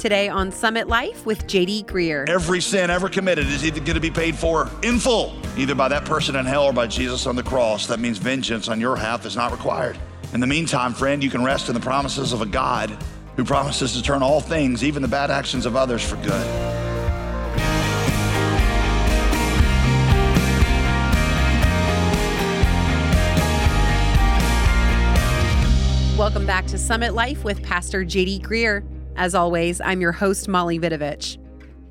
Today on Summit Life with JD Greear. Every sin ever committed is either going to be paid for in full, either by that person in hell or by Jesus on the cross. That means vengeance on your half is not required. In the meantime, friend, you can rest in the promises of a God who promises to turn all things, even the bad actions of others, for good. Welcome back to Summit Life with Pastor JD Greear. As always, I'm your host, Molly Vidovich.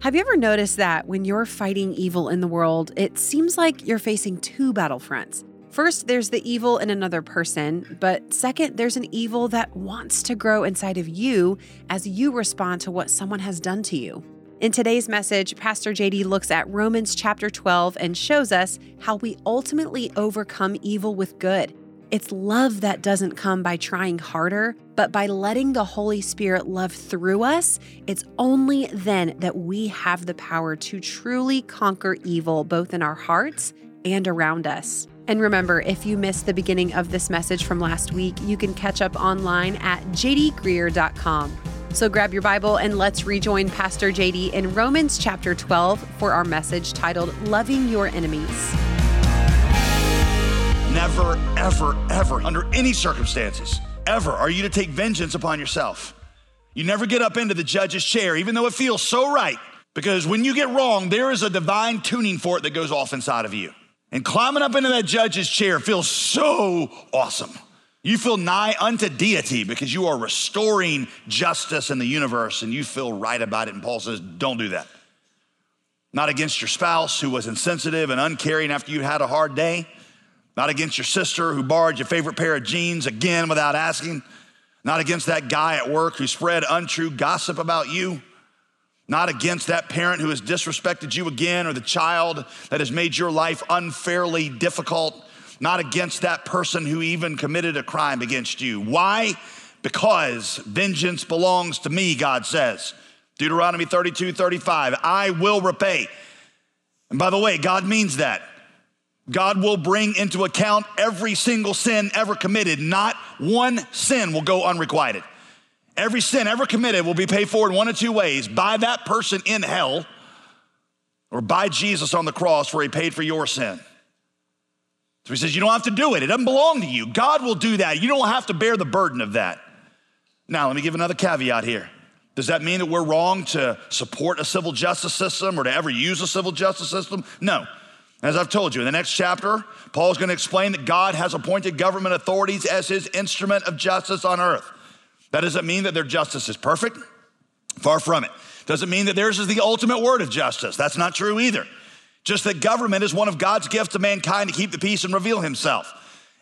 Have you ever noticed that when you're fighting evil in the world, it seems like you're facing two battlefronts? First, there's the evil in another person, but second, there's an evil that wants to grow inside of you as you respond to what someone has done to you. In today's message, Pastor JD looks at Romans chapter 12 and shows us how we ultimately overcome evil with good. It's love that doesn't come by trying harder, but by letting the Holy Spirit love through us. It's only then that we have the power to truly conquer evil, both in our hearts and around us. And remember, if you missed the beginning of this message from last week, you can catch up online at jdgreear.com. So grab your Bible and let's rejoin Pastor JD in Romans chapter 12 for our message titled Loving Your Enemies. Never, ever, ever, under any circumstances, ever are you to take vengeance upon yourself. You never get up into the judge's chair, even though it feels so right, because when you get wrong, there is a divine tuning for it that goes off inside of you. And climbing up into that judge's chair feels so awesome. You feel nigh unto deity because you are restoring justice in the universe and you feel right about it. And Paul says, don't do that. Not against your spouse who was insensitive and uncaring after you had a hard day not against your sister who borrowed your favorite pair of jeans again without asking, not against that guy at work who spread untrue gossip about you, not against that parent who has disrespected you again or the child that has made your life unfairly difficult, not against that person who even committed a crime against you. Why? Because vengeance belongs to me, God says. Deuteronomy 32 35, I will repay. And by the way, God means that. God will bring into account every single sin ever committed. Not one sin will go unrequited. Every sin ever committed will be paid for in one of two ways by that person in hell or by Jesus on the cross where he paid for your sin. So he says, You don't have to do it, it doesn't belong to you. God will do that. You don't have to bear the burden of that. Now, let me give another caveat here. Does that mean that we're wrong to support a civil justice system or to ever use a civil justice system? No. As I've told you, in the next chapter, Paul's going to explain that God has appointed government authorities as his instrument of justice on earth. That doesn't mean that their justice is perfect. Far from it. Doesn't mean that theirs is the ultimate word of justice. That's not true either. Just that government is one of God's gifts to mankind to keep the peace and reveal himself.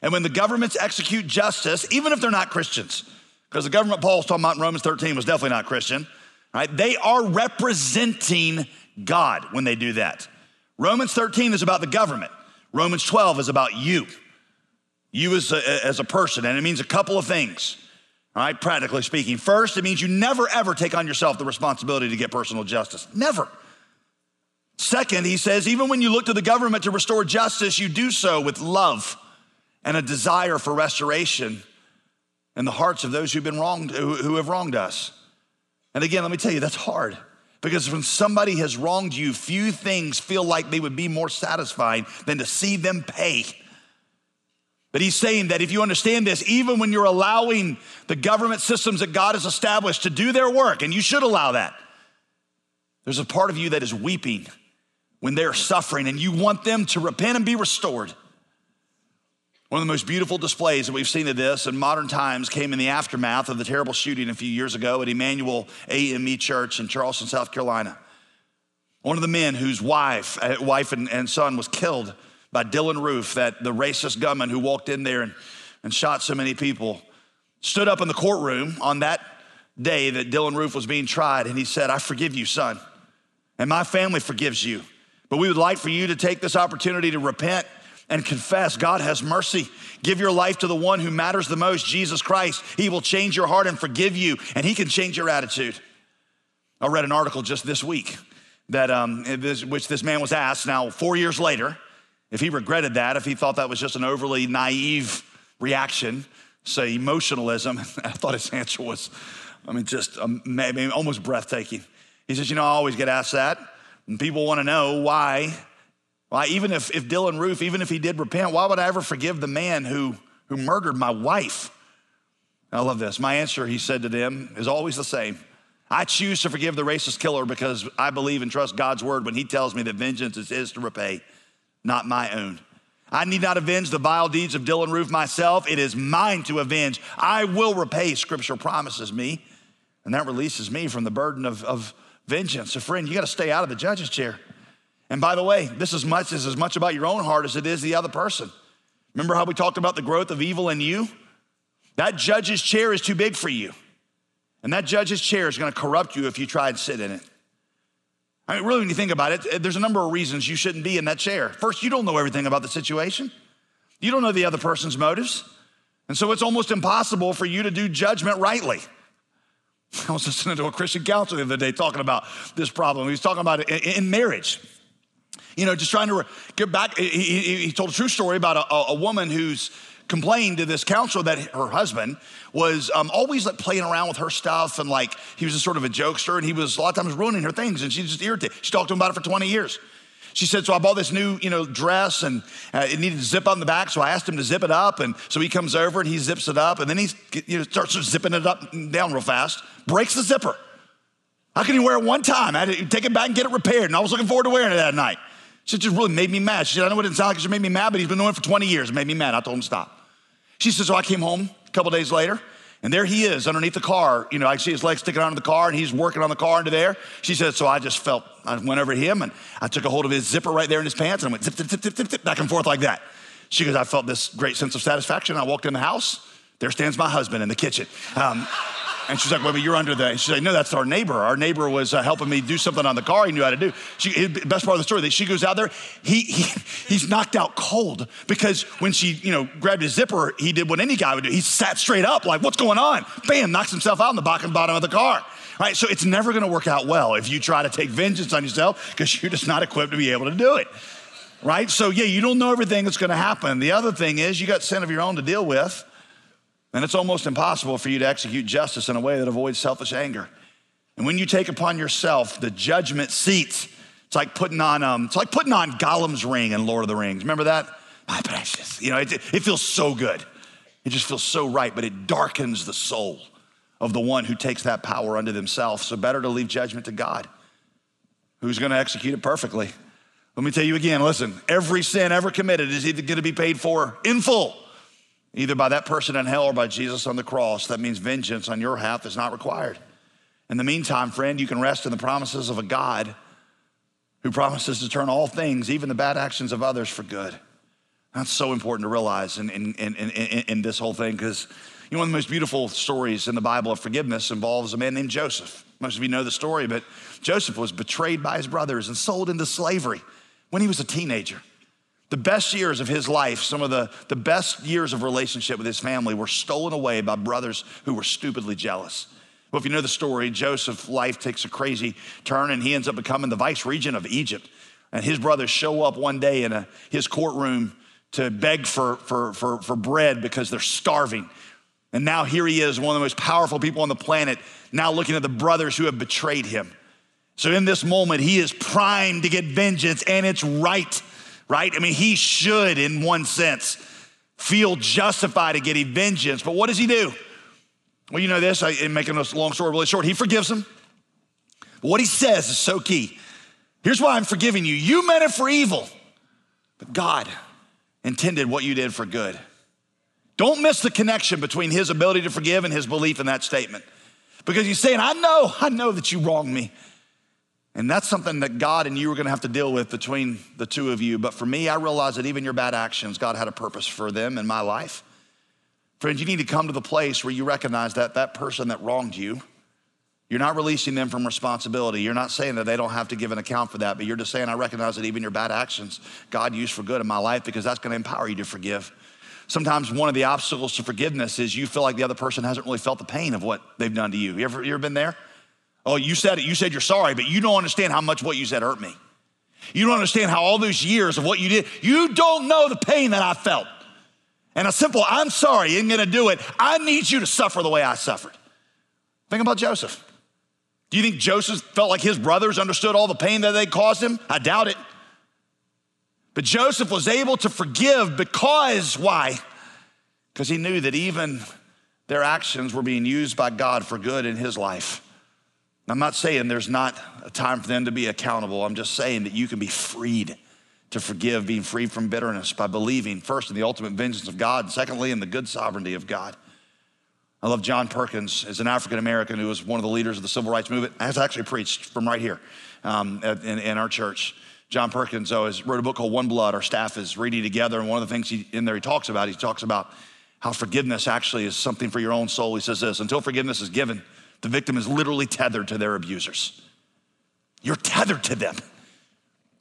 And when the governments execute justice, even if they're not Christians, because the government Paul's talking about in Romans 13 was definitely not Christian, right? They are representing God when they do that. Romans 13 is about the government. Romans 12 is about you, you as a, as a person. And it means a couple of things, all right, practically speaking. First, it means you never ever take on yourself the responsibility to get personal justice. Never. Second, he says, even when you look to the government to restore justice, you do so with love and a desire for restoration in the hearts of those who've been wronged, who have wronged us. And again, let me tell you, that's hard. Because when somebody has wronged you, few things feel like they would be more satisfying than to see them pay. But he's saying that if you understand this, even when you're allowing the government systems that God has established to do their work, and you should allow that, there's a part of you that is weeping when they're suffering, and you want them to repent and be restored. One of the most beautiful displays that we've seen of this in modern times came in the aftermath of the terrible shooting a few years ago at Emanuel AME Church in Charleston, South Carolina. One of the men whose wife, uh, wife and, and son was killed by Dylann Roof, that the racist gunman who walked in there and, and shot so many people, stood up in the courtroom on that day that Dylann Roof was being tried, and he said, I forgive you, son, and my family forgives you. But we would like for you to take this opportunity to repent and confess God has mercy. Give your life to the one who matters the most, Jesus Christ. He will change your heart and forgive you, and He can change your attitude. I read an article just this week that um, which this man was asked now four years later if he regretted that, if he thought that was just an overly naive reaction, say emotionalism. I thought his answer was I mean, just um, maybe almost breathtaking. He says, You know, I always get asked that, and people want to know why. Why, even if, if Dylann Roof, even if he did repent, why would I ever forgive the man who, who murdered my wife? I love this. My answer, he said to them, is always the same. I choose to forgive the racist killer because I believe and trust God's word when he tells me that vengeance is his to repay, not my own. I need not avenge the vile deeds of Dylann Roof myself. It is mine to avenge. I will repay, scripture promises me. And that releases me from the burden of, of vengeance. So, friend, you got to stay out of the judge's chair. And by the way, this is much is as much about your own heart as it is the other person. Remember how we talked about the growth of evil in you? That judge's chair is too big for you. And that judge's chair is going to corrupt you if you try and sit in it. I mean, really, when you think about it, eh, there's a number of reasons you shouldn't be in that chair. First, you don't know everything about the situation, you don't know the other person's motives. And so it's almost impossible for you to do judgment rightly. I was listening to a Christian counselor the other day talking about this problem. He was talking about it in marriage. You know, just trying to get back. He, he, he told a true story about a, a woman who's complained to this counselor that her husband was um, always like playing around with her stuff and like he was a sort of a jokester and he was a lot of times ruining her things and she just irritated. She talked to him about it for 20 years. She said, so I bought this new, you know, dress and uh, it needed to zip on the back. So I asked him to zip it up. And so he comes over and he zips it up and then he you know, starts zipping it up and down real fast, breaks the zipper. How can you wear it one time? I had to take it back and get it repaired. And I was looking forward to wearing it that night. She just really made me mad. She said, I know it didn't sound like it made me mad, but he's been doing it for 20 years. It made me mad. I told him to stop. She says, So I came home a couple days later, and there he is underneath the car. You know, I see his legs sticking out of the car, and he's working on the car into there. She said, So I just felt, I went over to him, and I took a hold of his zipper right there in his pants, and I went zip, zip, zip, zip, zip, zip, back and forth like that. She goes, I felt this great sense of satisfaction. I walked in the house. There stands my husband in the kitchen. Um, and she's like, well, but you're under the, she's like, no, that's our neighbor. Our neighbor was uh, helping me do something on the car he knew how to do. She, best part of the story, that she goes out there, he, he, he's knocked out cold because when she, you know, grabbed his zipper, he did what any guy would do. He sat straight up like, what's going on? Bam, knocks himself out in the back and bottom of the car. Right, so it's never gonna work out well if you try to take vengeance on yourself because you're just not equipped to be able to do it. Right? So, yeah, you don't know everything that's gonna happen. The other thing is, you got sin of your own to deal with. And it's almost impossible for you to execute justice in a way that avoids selfish anger. And when you take upon yourself the judgment seat, it's like putting on um, it's like putting on Gollum's ring in Lord of the Rings. Remember that? My precious. You know, it, it feels so good. It just feels so right, but it darkens the soul of the one who takes that power unto themselves. So better to leave judgment to God, who's going to execute it perfectly. Let me tell you again, listen, every sin ever committed is either going to be paid for in full either by that person in hell or by Jesus on the cross. That means vengeance on your half is not required. In the meantime, friend, you can rest in the promises of a God who promises to turn all things, even the bad actions of others, for good. That's so important to realize in, in, in, in, in this whole thing because you know, one of the most beautiful stories in the Bible of forgiveness involves a man named Joseph. Most of you know the story, but Joseph was betrayed by his brothers and sold into slavery when he was a teenager. The best years of his life, some of the, the best years of relationship with his family, were stolen away by brothers who were stupidly jealous. Well, if you know the story, Joseph's life takes a crazy turn and he ends up becoming the vice regent of Egypt. And his brothers show up one day in a, his courtroom to beg for, for, for, for bread because they're starving. And now here he is, one of the most powerful people on the planet, now looking at the brothers who have betrayed him. So in this moment, he is primed to get vengeance, and it's right right? I mean, he should, in one sense, feel justified to get vengeance. But what does he do? Well, you know this, I, in making this long story really short, he forgives him. But what he says is so key. Here's why I'm forgiving you. You meant it for evil, but God intended what you did for good. Don't miss the connection between his ability to forgive and his belief in that statement. Because he's saying, I know, I know that you wronged me. And that's something that God and you are going to have to deal with between the two of you. But for me, I realize that even your bad actions, God had a purpose for them in my life. Friends, you need to come to the place where you recognize that that person that wronged you, you're not releasing them from responsibility. You're not saying that they don't have to give an account for that, but you're just saying, I recognize that even your bad actions, God used for good in my life because that's to empower you to forgive. Sometimes one of the obstacles to forgiveness is you feel like the other person hasn't really felt the pain of what they've done to you. You ever, you ever been there? Oh, you said it. You said you're sorry, but you don't understand how much what you said hurt me. You don't understand how all those years of what you did, you don't know the pain that I felt. And a simple, I'm sorry, isn't gonna do it. I need you to suffer the way I suffered. Think about Joseph. Do you think Joseph felt like his brothers understood all the pain that they caused him? I doubt it. But Joseph was able to forgive because, why? Because he knew that even their actions were being used by God for good in his life. I'm not saying there's not a time for them to be accountable. I'm just saying that you can be freed to forgive, being freed from bitterness by believing first in the ultimate vengeance of God, and secondly in the good sovereignty of God. I love John Perkins as an African American who was one of the leaders of the civil rights movement. Has actually preached from right here um, in, in, our church. John Perkins always wrote a book called One Blood. Our staff is reading together, and one of the things he, in there he talks about, he talks about how forgiveness actually is something for your own soul. He says this: until forgiveness is given, the victim is literally tethered to their abusers. You're tethered to them,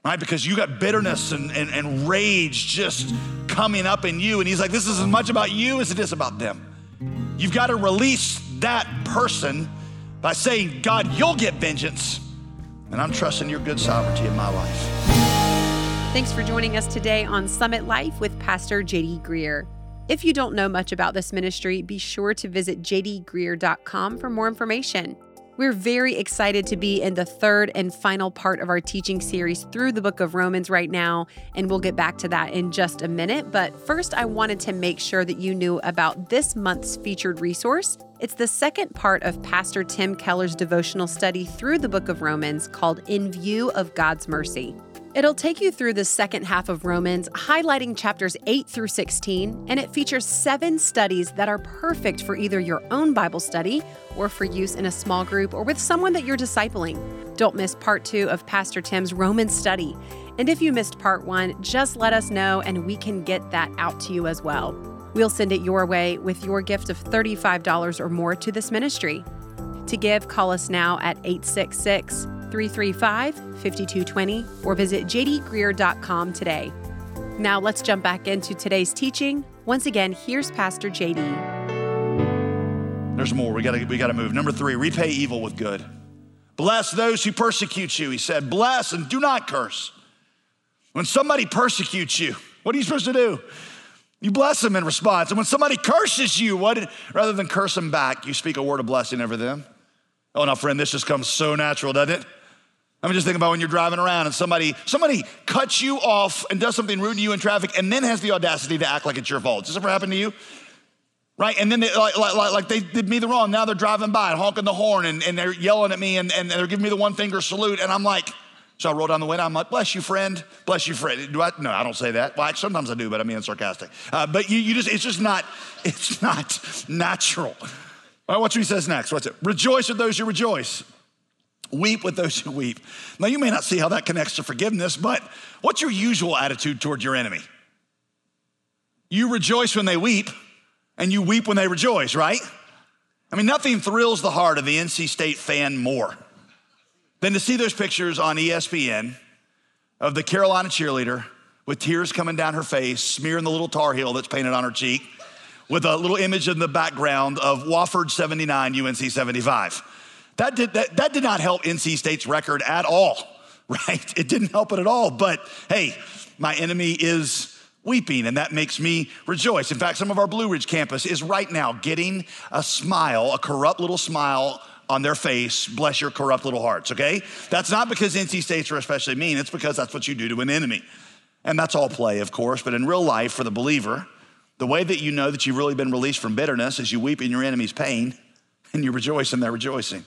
right? Because you got bitterness and, and, and rage just coming up in you. And he's like, this is as much about you as it is about them. You've got to release that person by saying, God, you'll get vengeance. And I'm trusting your good sovereignty in my life. Thanks for joining us today on Summit Life with Pastor JD Greear. If you don't know much about this ministry, be sure to visit jdgreear.com for more information. We're very excited to be in the third and final part of our teaching series through the book of Romans right now, and we'll get back to that in just a minute. But first, I wanted to make sure that you knew about this month's featured resource. It's the second part of Pastor Tim Keller's devotional study through the book of Romans called In View of God's Mercy. It'll take you through the second half of Romans, highlighting chapters 8 through 16, and it features seven studies that are perfect for either your own Bible study or for use in a small group or with someone that you're discipling. Don't miss part two of Pastor Tim's Romans study. And if you missed part one, just let us know and we can get that out to you as well. We'll send it your way with your gift of $35 or more to this ministry. To give, call us now at 866 335 5220 or visit jdgreear.com today. Now let's jump back into today's teaching. Once again, here's Pastor JD. There's more. We got to we got to move. Number 3, repay evil with good. Bless those who persecute you. He said, "Bless and do not curse." When somebody persecutes you, what are you supposed to do? You bless them in response. And when somebody curses you, what rather than curse them back, you speak a word of blessing over them. Oh, now, friend, this just comes so natural, doesn't it? I mean, just think about when you're driving around and somebody somebody cuts you off and does something rude to you in traffic, and then has the audacity to act like it's your fault. Does this ever happen to you? Right? And then they, like, like, like they did me the wrong. Now they're driving by and honking the horn and, and they're yelling at me and, and they're giving me the one finger salute. And I'm like, so I roll down the window. I'm like, bless you, friend. Bless you, friend. Do I? No, I don't say that. Well, sometimes I do, but I'm being sarcastic. Uh, but you, you just, it's just not, it's not natural. All right, watch what he says next. What's it? Rejoice with those who rejoice. Weep with those who weep. Now, you may not see how that connects to forgiveness, but what's your usual attitude toward your enemy? You rejoice when they weep, and you weep when they rejoice, right? I mean, nothing thrills the heart of the NC State fan more than to see those pictures on ESPN of the Carolina cheerleader with tears coming down her face, smearing the little tar heel that's painted on her cheek with a little image in the background of Wofford 79, UNC 75. That did, that, that did not help NC State's record at all, right? It didn't help it at all. But hey, my enemy is weeping, and that makes me rejoice. In fact, some of our Blue Ridge campus is right now getting a smile, a corrupt little smile on their face, bless your corrupt little hearts, okay? That's not because NC States are especially mean, it's because that's what you do to an enemy. And that's all play, of course, but in real life, for the believer, the way that you know that you've really been released from bitterness is you weep in your enemy's pain and you rejoice in their rejoicing.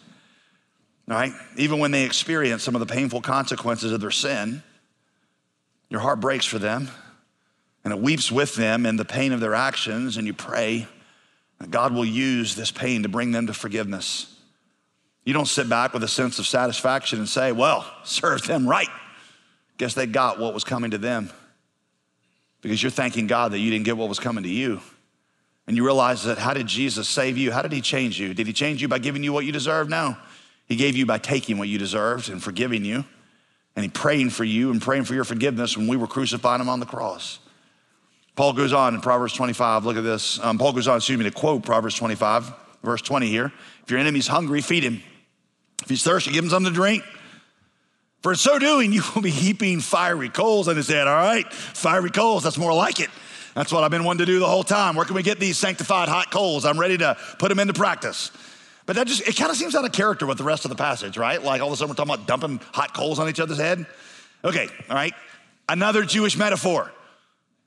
Right? Even when they experience some of the painful consequences of their sin, your heart breaks for them and it weeps with them in the pain of their actions, and you pray that God will use this pain to bring them to forgiveness. You don't sit back with a sense of satisfaction and say, Well, serve them right. Guess they got what was coming to them because you're thanking God that you didn't get what was coming to you. And you realize that how did Jesus save you? How did he change you? Did he change you by giving you what you deserved? No. He gave you by taking what you deserved and forgiving you. And he praying for you and praying for your forgiveness when we were crucifying him on the cross. Paul goes on in Proverbs 25, look at this. Um, Paul goes on, excuse me, to quote Proverbs 25, verse 20 here. If your enemy's hungry, feed him. If he's thirsty, give him something to drink. For in so doing, you will be heaping fiery coals on his head. All right, fiery coals, that's more like it. That's what I've been wanting to do the whole time. Where can we get these sanctified hot coals? I'm ready to put them into practice. But that just, it kind of seems out of character with the rest of the passage, right? Like all of a sudden we're talking about dumping hot coals on each other's head. Okay, all right. Another Jewish metaphor.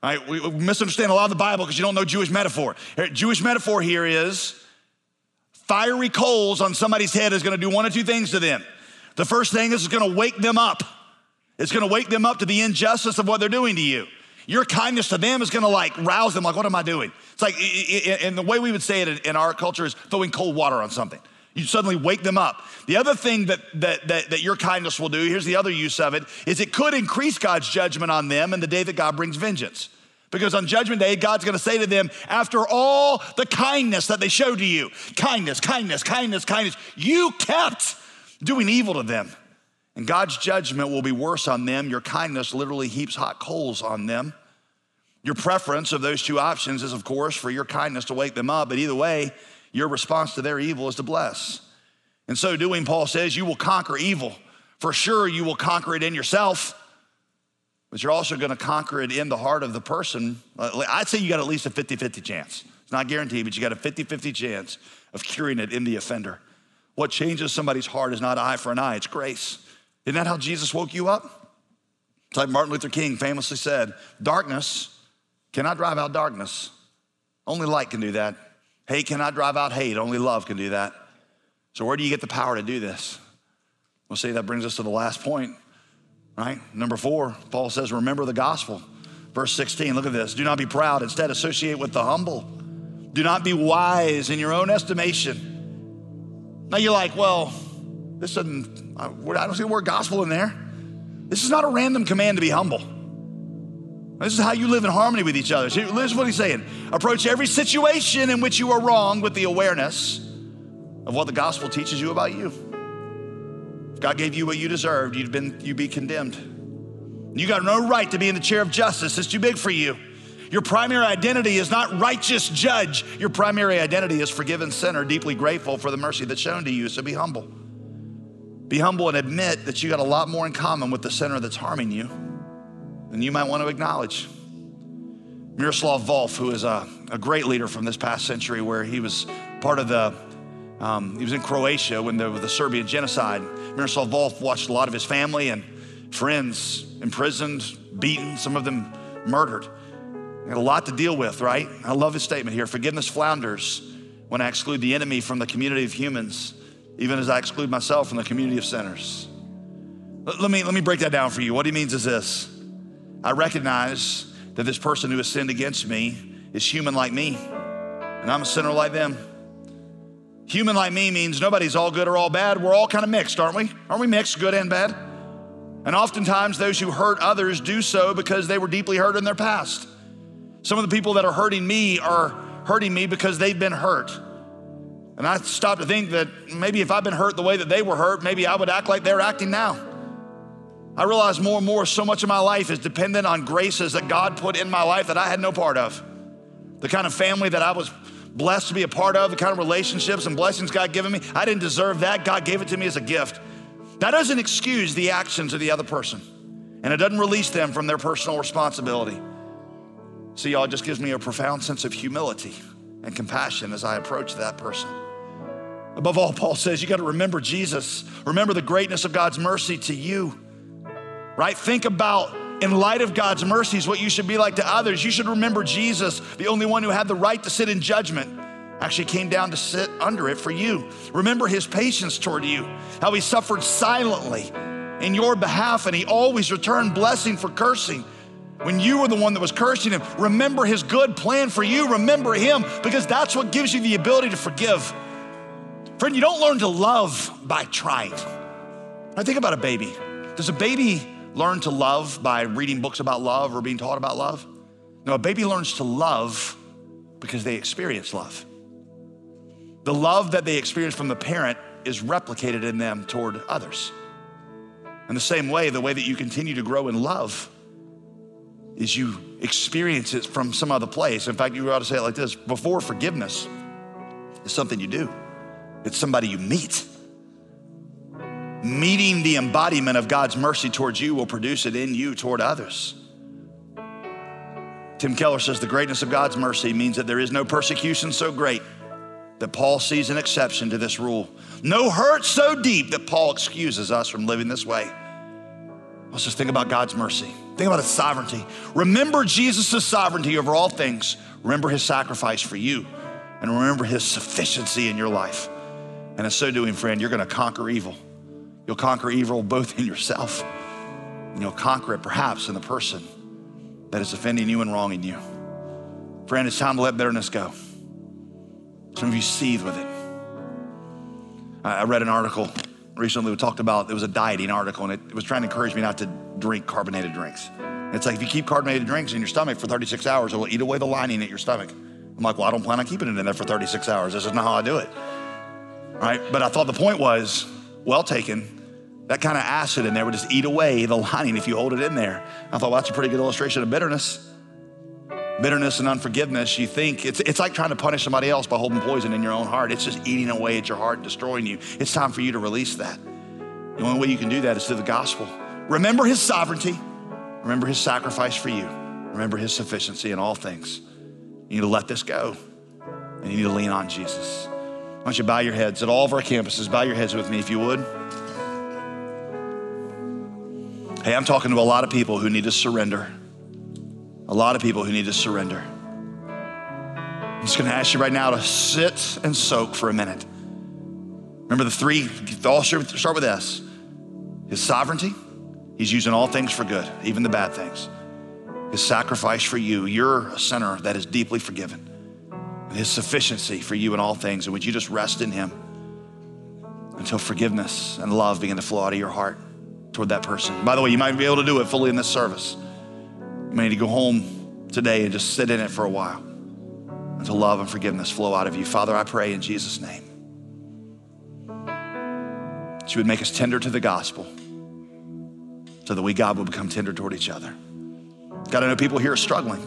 All right, we misunderstand a lot of the Bible because you don't know Jewish metaphor. Jewish metaphor here is fiery coals on somebody's head is going to do one or two things to them. The first thing is it's going to wake them up. It's going to wake them up to the injustice of what they're doing to you. Your kindness to them is to like rouse them, like, what am I doing? It's like, and the way we would say it in our culture is throwing cold water on something. You suddenly wake them up. The other thing that, that, that, that your kindness will do, here's the other use of it, is it could increase God's judgment on them in the day that God brings vengeance. Because on Judgment Day, God's gonna say to them, after all the kindness that they showed to you, kindness, kindness, kindness, kindness, you kept doing evil to them. And God's judgment will be worse on them. Your kindness literally heaps hot coals on them. Your preference of those two options is, of course, for your kindness to wake them up, but either way, your response to their evil is to bless. In so doing, Paul says, you will conquer evil. For sure, you will conquer it in yourself, but you're also going to conquer it in the heart of the person. Uh, I'd say you got at least a 50 50 chance. It's not guaranteed, but you got a 50 50 chance of curing it in the offender. What changes somebody's heart is not eye for an eye, it's grace. Isn't that how Jesus woke you up? It's like Martin Luther King famously said darkness cannot drive out darkness, only light can do that. Hate cannot drive out hate, only love can do that. So, where do you get the power to do this? We'll see that brings us to the last point, right? Number four, Paul says, Remember the gospel. Verse 16, look at this. Do not be proud, instead, associate with the humble. Do not be wise in your own estimation. Now, you're like, Well, this doesn't, I don't see the word gospel in there. This is not a random command to be humble. This is how you live in harmony with each other. See, listen what he's saying. Approach every situation in which you are wrong with the awareness of what the gospel teaches you about you. If God gave you what you deserved, you'd, been, you'd be condemned. You got no right to be in the chair of justice. It's too big for you. Your primary identity is not righteous judge. Your primary identity is forgiven sinner, deeply grateful for the mercy that's shown to you. So be humble. Be humble and admit that you got a lot more in common with the sinner that's harming you than you might want to acknowledge. Miroslav Volf, who is a, a great leader from this past century, where he was part of the, um, he was in Croatia when there was the Serbian genocide. Miroslav Volf watched a lot of his family and friends imprisoned, beaten, some of them murdered. He had a lot to deal with, right? I love his statement here forgiveness flounders when I exclude the enemy from the community of humans, even as I exclude myself from the community of sinners. Let me, let me break that down for you. What he means is this I recognize that this person who has sinned against me is human like me, and I'm a sinner like them. Human like me means nobody's all good or all bad. We're all kind of mixed, aren't we? Aren't we mixed, good and bad? And oftentimes, those who hurt others do so because they were deeply hurt in their past. Some of the people that are hurting me are hurting me because they've been hurt. And I stopped to think that maybe if I'd been hurt the way that they were hurt, maybe I would act like they're acting now. I realize more and more so much of my life is dependent on graces that God put in my life that I had no part of. The kind of family that I was blessed to be a part of, the kind of relationships and blessings God given me, I didn't deserve that. God gave it to me as a gift. That doesn't excuse the actions of the other person, and it doesn't release them from their personal responsibility. See, y'all, it just gives me a profound sense of humility and compassion as I approach that person. Above all, Paul says you got to remember Jesus, remember the greatness of God's mercy to you right? Think about, in light of God's mercies, what you should be like to others. You should remember Jesus, the only one who had the right to sit in judgment, actually came down to sit under it for you. Remember his patience toward you, how he suffered silently in your behalf, and he always returned blessing for cursing. When you were the one that was cursing him, remember his good plan for you. Remember him because that's what gives you the ability to forgive. Friend, you don't learn to love by trying. I think about a baby. Does a baby learn to love by reading books about love or being taught about love. No, a baby learns to love because they experience love. The love that they experience from the parent is replicated in them toward others. In the same way, the way that you continue to grow in love is you experience it from some other place. In fact, you ought to say it like this before forgiveness is something you do, it's somebody you meet meeting the embodiment of God's mercy towards you will produce it in you toward others. Tim Keller says the greatness of God's mercy means that there is no persecution so great that Paul sees an exception to this rule. No hurt so deep that Paul excuses us from living this way. Let's just think about God's mercy. Think about his sovereignty. Remember Jesus' sovereignty over all things. Remember his sacrifice for you. And remember his sufficiency in your life. And in so doing, friend, you're going to conquer evil. You'll conquer evil both in yourself, and you'll conquer it perhaps in the person that is offending you and wronging you. Friend, it's time to let bitterness go. Some of you seethe with it. I read an article recently we talked about it was a dieting article and it, was trying to encourage me not to drink carbonated drinks. And it's like if you keep carbonated drinks in your stomach for 36 hours, it will eat away the lining at your stomach. I'm like, well, I don't plan on keeping it in there for 36 hours. This is not how I do it. Right? But I thought the point was well taken. That kind of acid in there would just eat away the lining if you hold it in there. I thought, well, that's a pretty good illustration of bitterness bitterness and unforgiveness, you think it's, it's like trying to punish somebody else by holding poison in your own heart. It's just eating away at your heart and destroying you. It's time for you to release that. The only way you can do that is through the gospel. Remember his sovereignty, remember his sacrifice for you, remember his sufficiency in all things. You need to let this go, and you need to lean on Jesus. Why don't you bow your heads at all of our campuses? Bow your heads with me if you would. Hey, I'm talking to a lot of people who need to surrender a lot of people who need to surrender. I'm just going to ask you right now to sit and soak for a minute. Remember the three, all start with S. His sovereignty, he's using all things for good, even the bad things. His sacrifice for you, you're a sinner that is deeply forgiven. And his sufficiency for you in all things. And would you just rest in him until forgiveness and love begin to flow out of your heart toward that person? By the way, you might be able to do it fully in this service. You may need to go home today and just sit in it for a while until love and forgiveness flow out of you. Father, I pray in Jesus' name that you would make us tender to the gospel so that we, God, will become tender toward each other. God, I know people here are struggling.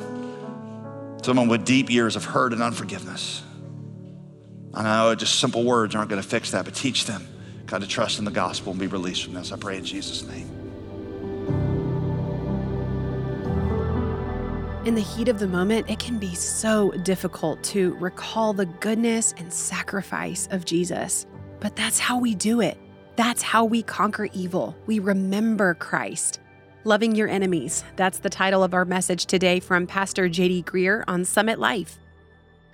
Someone with deep years of hurt and unforgiveness. I know just simple words aren't going to fix that, but teach them, God, to trust in the gospel and be released from this. I pray in Jesus' name. In the heat of the moment, it can be so difficult to recall the goodness and sacrifice of Jesus. But that's how we do it. That's how we conquer evil. We remember Christ. Loving Your Enemies. That's the title of our message today from Pastor JD Greear on Summit Life.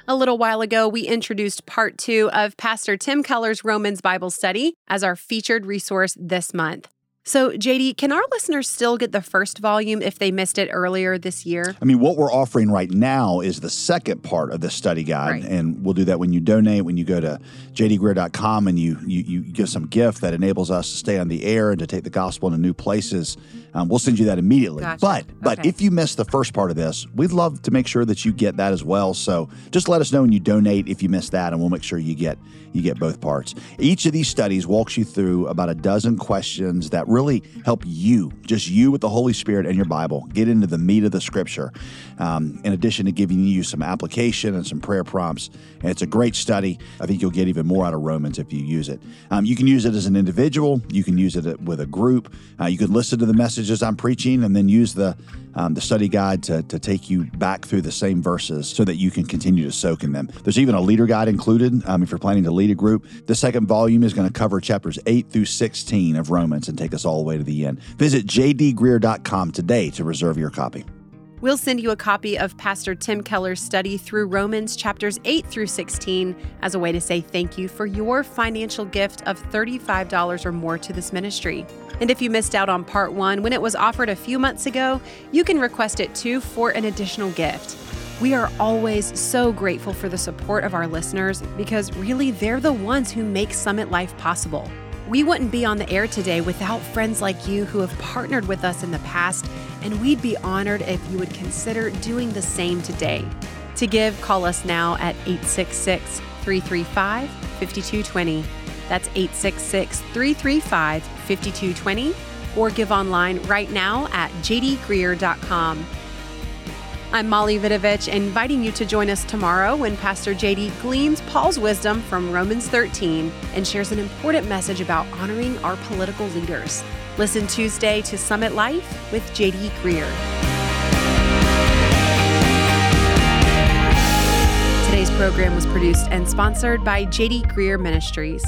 A little while ago, we introduced part two of Pastor Tim Keller's Romans Bible study as our featured resource this month. So, JD, can our listeners still get the first volume if they missed it earlier this year? I mean, what we're offering right now is the second part of the study guide, right. and we'll do that when you donate. When you go to jdgreear.com and you, you you give some gift that enables us to stay on the air and to take the gospel into new places, um, we'll send you that immediately. Gotcha. But but okay. if you missed the first part of this, we'd love to make sure that you get that as well. So just let us know when you donate if you missed that, and we'll make sure you get you get both parts. Each of these studies walks you through about a dozen questions that really help you, just you with the Holy Spirit and your Bible, get into the meat of the Scripture. Um, in addition to giving you some application and some prayer prompts, and it's a great study. I think you'll get even more out of Romans if you use it. Um, you can use it as an individual. You can use it with a group. Uh, you can listen to the messages I'm preaching, and then use the um, the study guide to, to take you back through the same verses so that you can continue to soak in them. There's even a leader guide included um, if you're planning to lead a group. The second volume is going to cover chapters 8 through 16 of Romans and take us all the way to the end. Visit jdgreear.com today to reserve your copy. We'll send you a copy of Pastor Tim Keller's study through Romans chapters 8 through 16 as a way to say thank you for your financial gift of $35 or more to this ministry. And if you missed out on part one when it was offered a few months ago, you can request it too for an additional gift. We are always so grateful for the support of our listeners because really they're the ones who make Summit Life possible. We wouldn't be on the air today without friends like you who have partnered with us in the past, and we'd be honored if you would consider doing the same today. To give, call us now at 866 335 5220. That's 866 335 5220, or give online right now at jdgreear.com. I'm Molly Vidovich, inviting you to join us tomorrow when Pastor JD gleans Paul's wisdom from Romans 13 and shares an important message about honoring our political leaders. Listen Tuesday to Summit Life with JD Greear. Today's program was produced and sponsored by JD Greear Ministries.